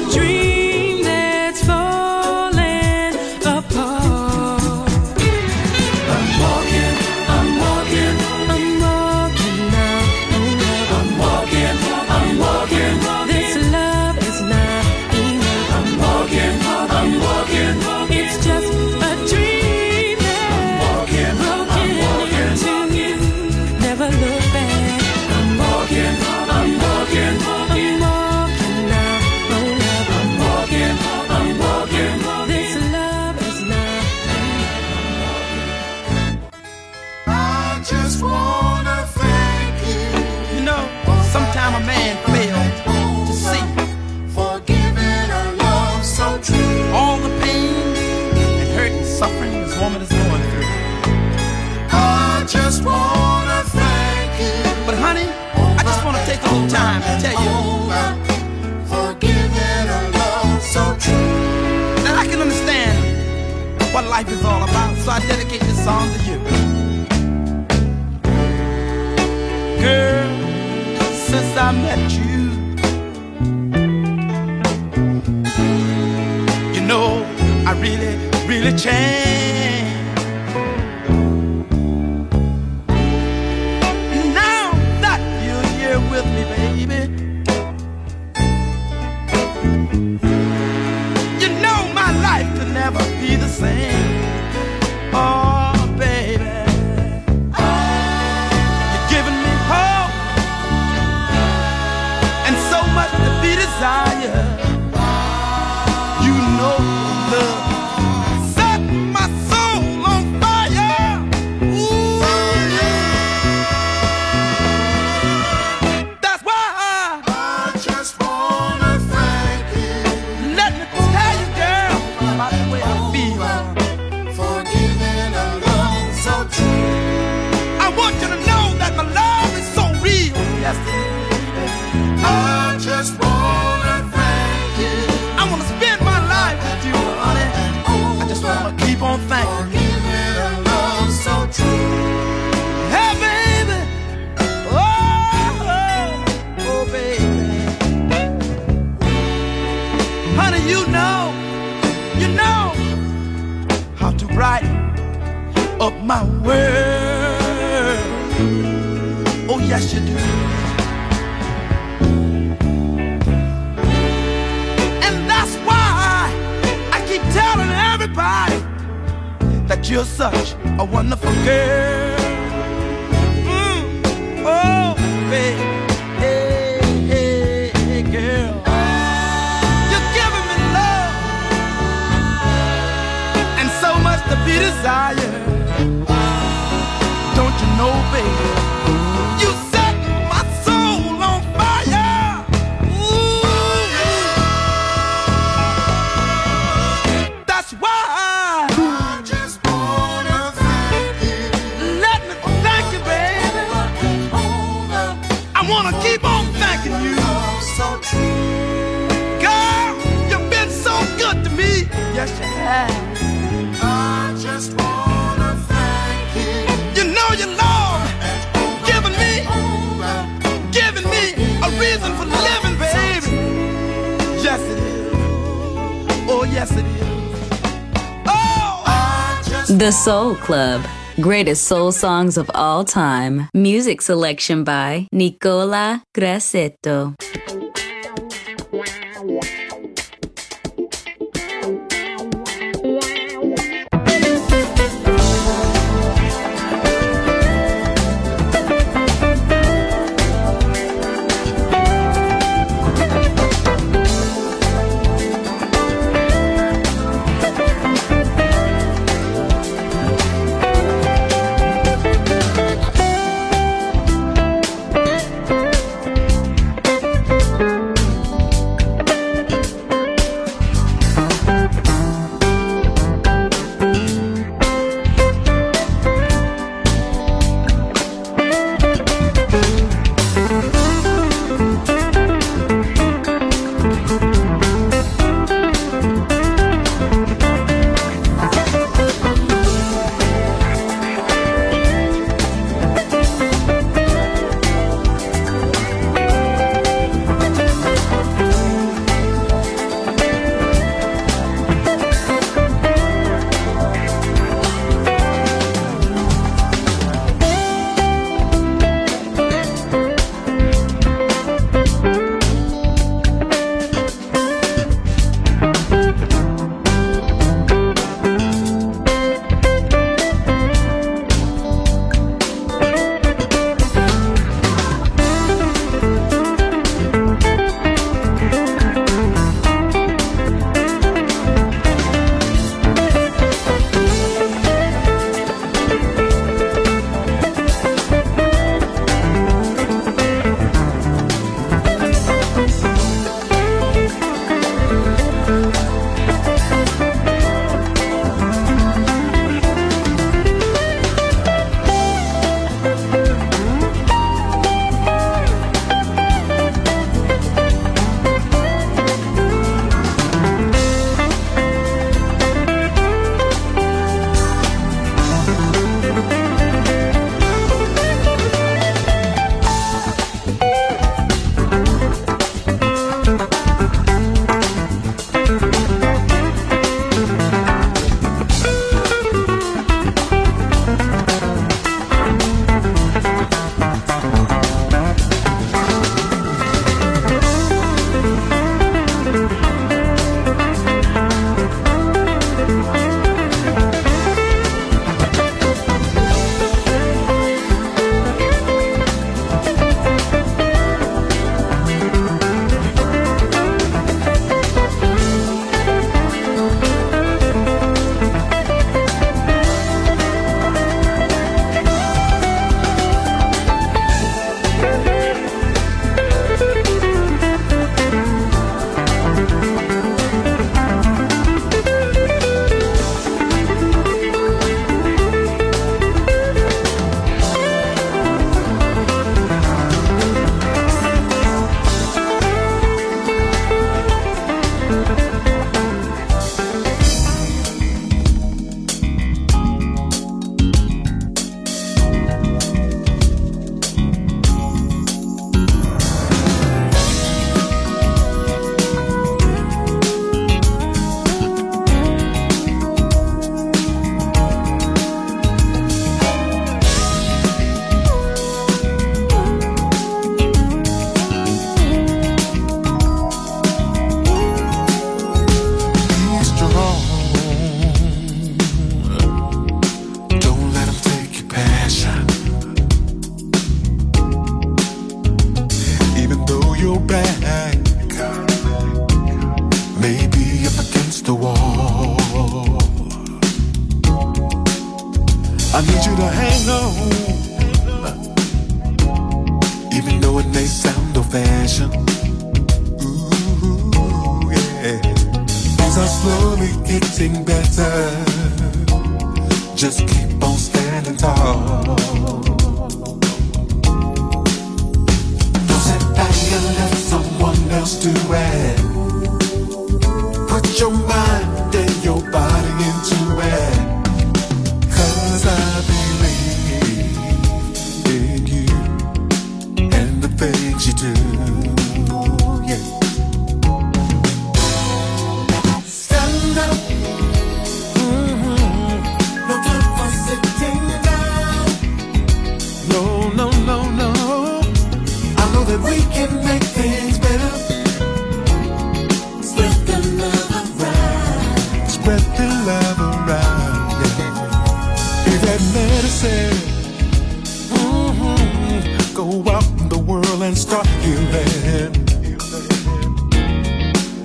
country. I dedicate this song to you. for living, baby. Yes, it is. Oh, yes, it is. Oh. The Soul Club. Greatest soul songs of all time. Music selection by Nicola Grassetto.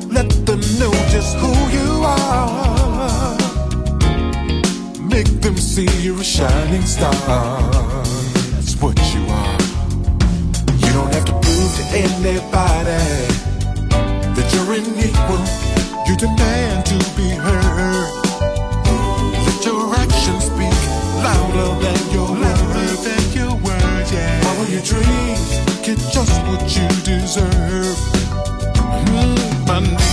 Let them know just who you are. Make them see you're a shining star. That's what you are. You don't have to prove to anybody that you're an equal. You demand to be heard. Let your actions speak louder than your words. Than your words, yeah. Follow your dreams. Get just you deserve. My name.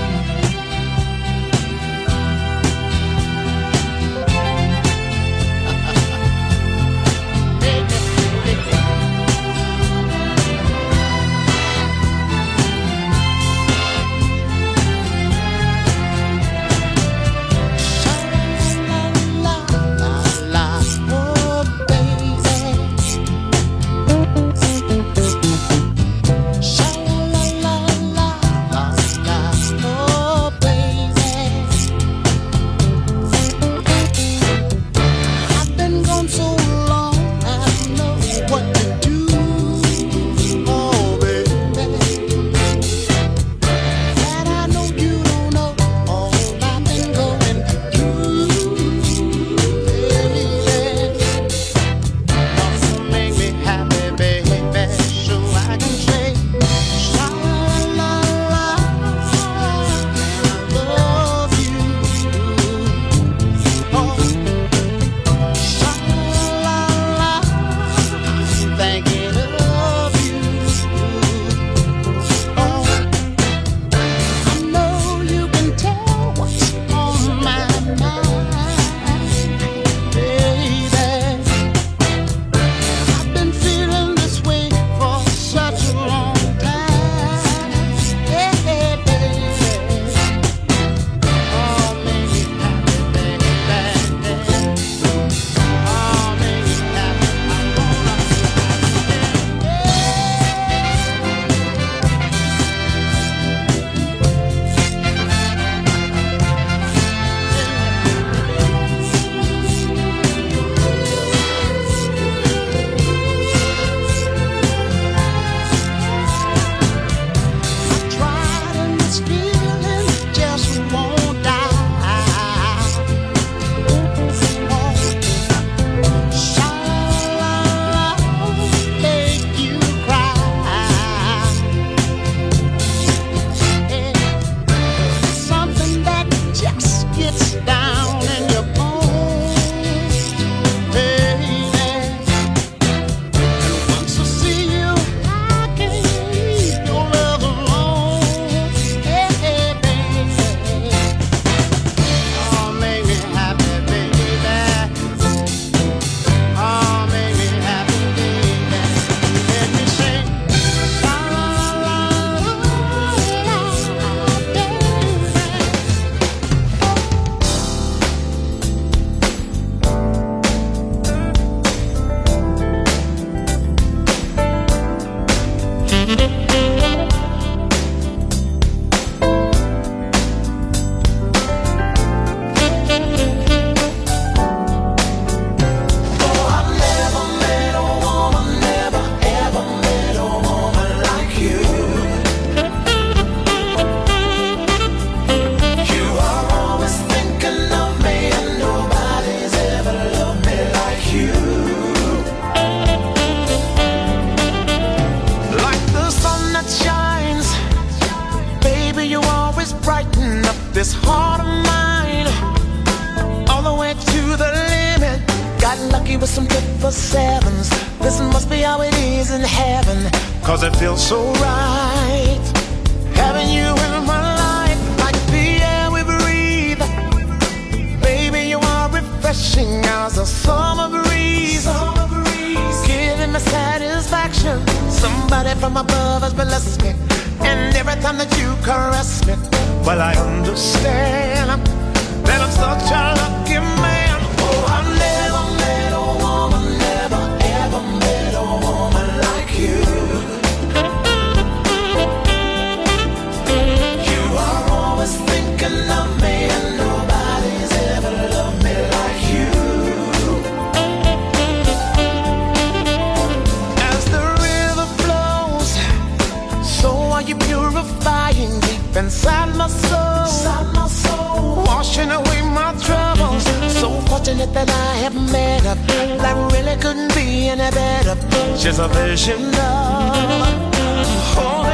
Heart of mine. All the way to the limit. Got lucky with some triple sevens. This must be how it is in heaven. Cause it feels so right. Having you in my life, like the air we breathe. Baby, you are refreshing as a summer breeze. Giving me satisfaction. Somebody from above has blessed me. And every time that you caress me, well, I understand that I'm such a lucky man. Deep inside my soul. Washing away my troubles. So fortunate that I have met her. That really couldn't be any better. She's a vision of oh, all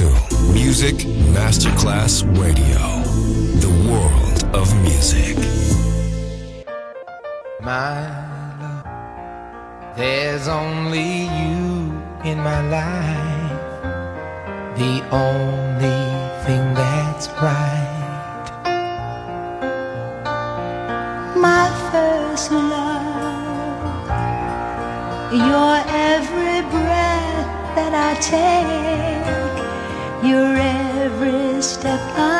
to Music Masterclass Radio, the world of music. My love, there's only you in my life, the only thing that's right. My first love, your every breath that I take your every step I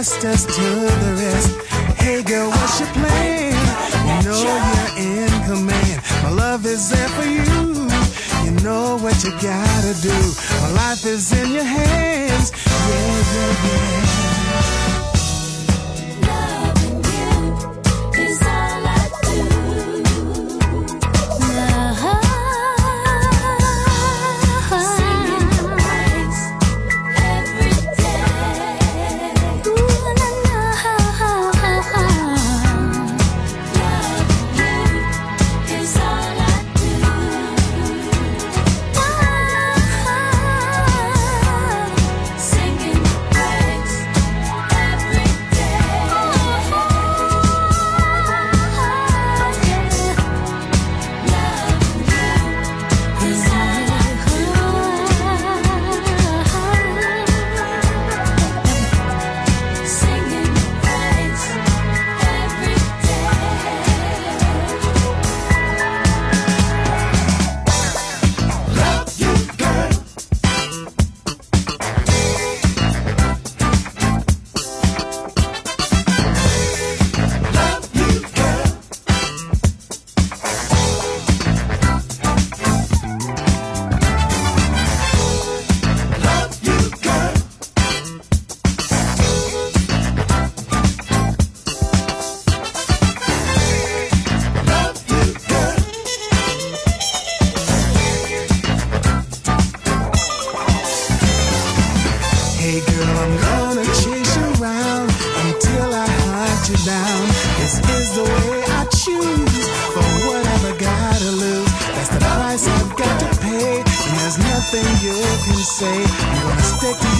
Just us to the rest. Hey girl, what's your plan? You know you're in command. My love is there for you. You know what you gotta do. My life is in your hands. Yeah, yeah, yeah. Say. I'm gonna stick to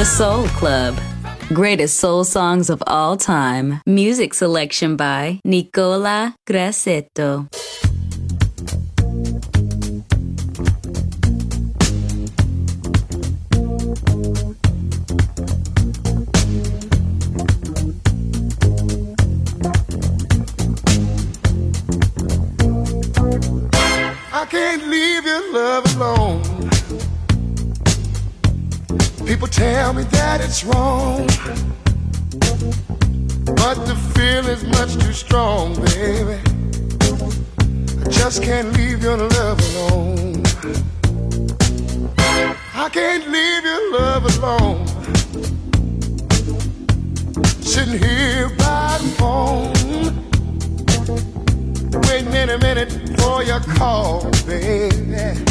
The Soul Club. Greatest soul songs of all time. Music selection by Nicola Grassetto. I can't leave your love alone. People tell me that it's wrong, but the feeling's much too strong, baby. I just can't leave your love alone. I can't leave your love alone. Sitting here by the phone, waiting any minute for your call, baby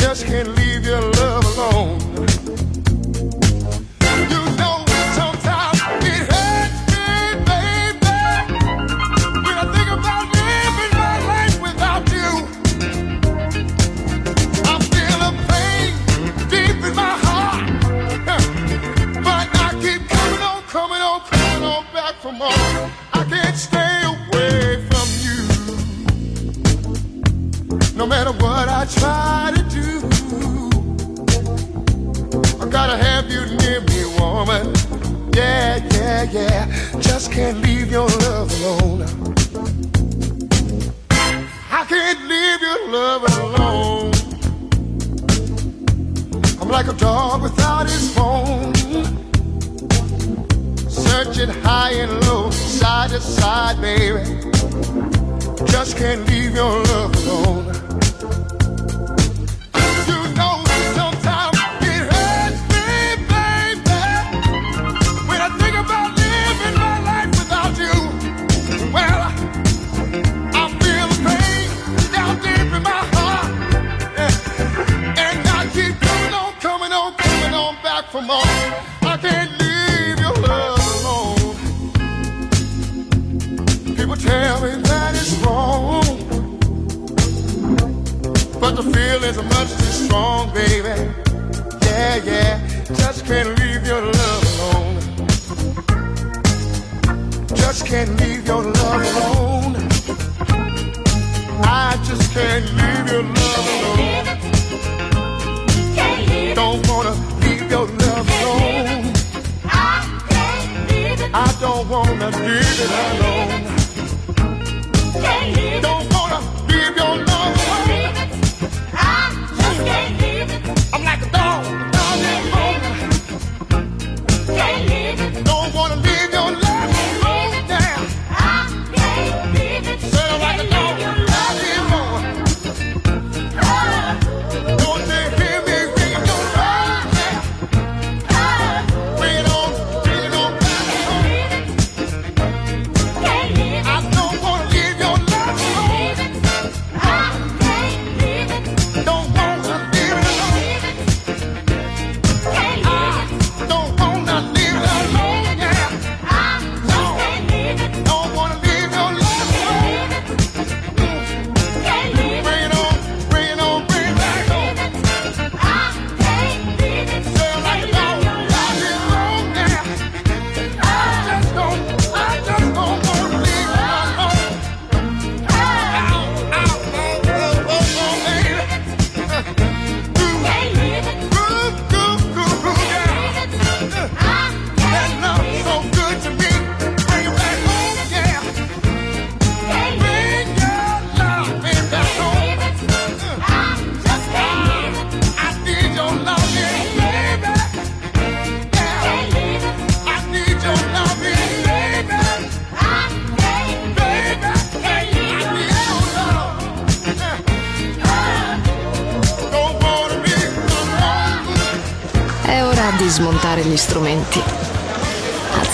just can't leave your love alone.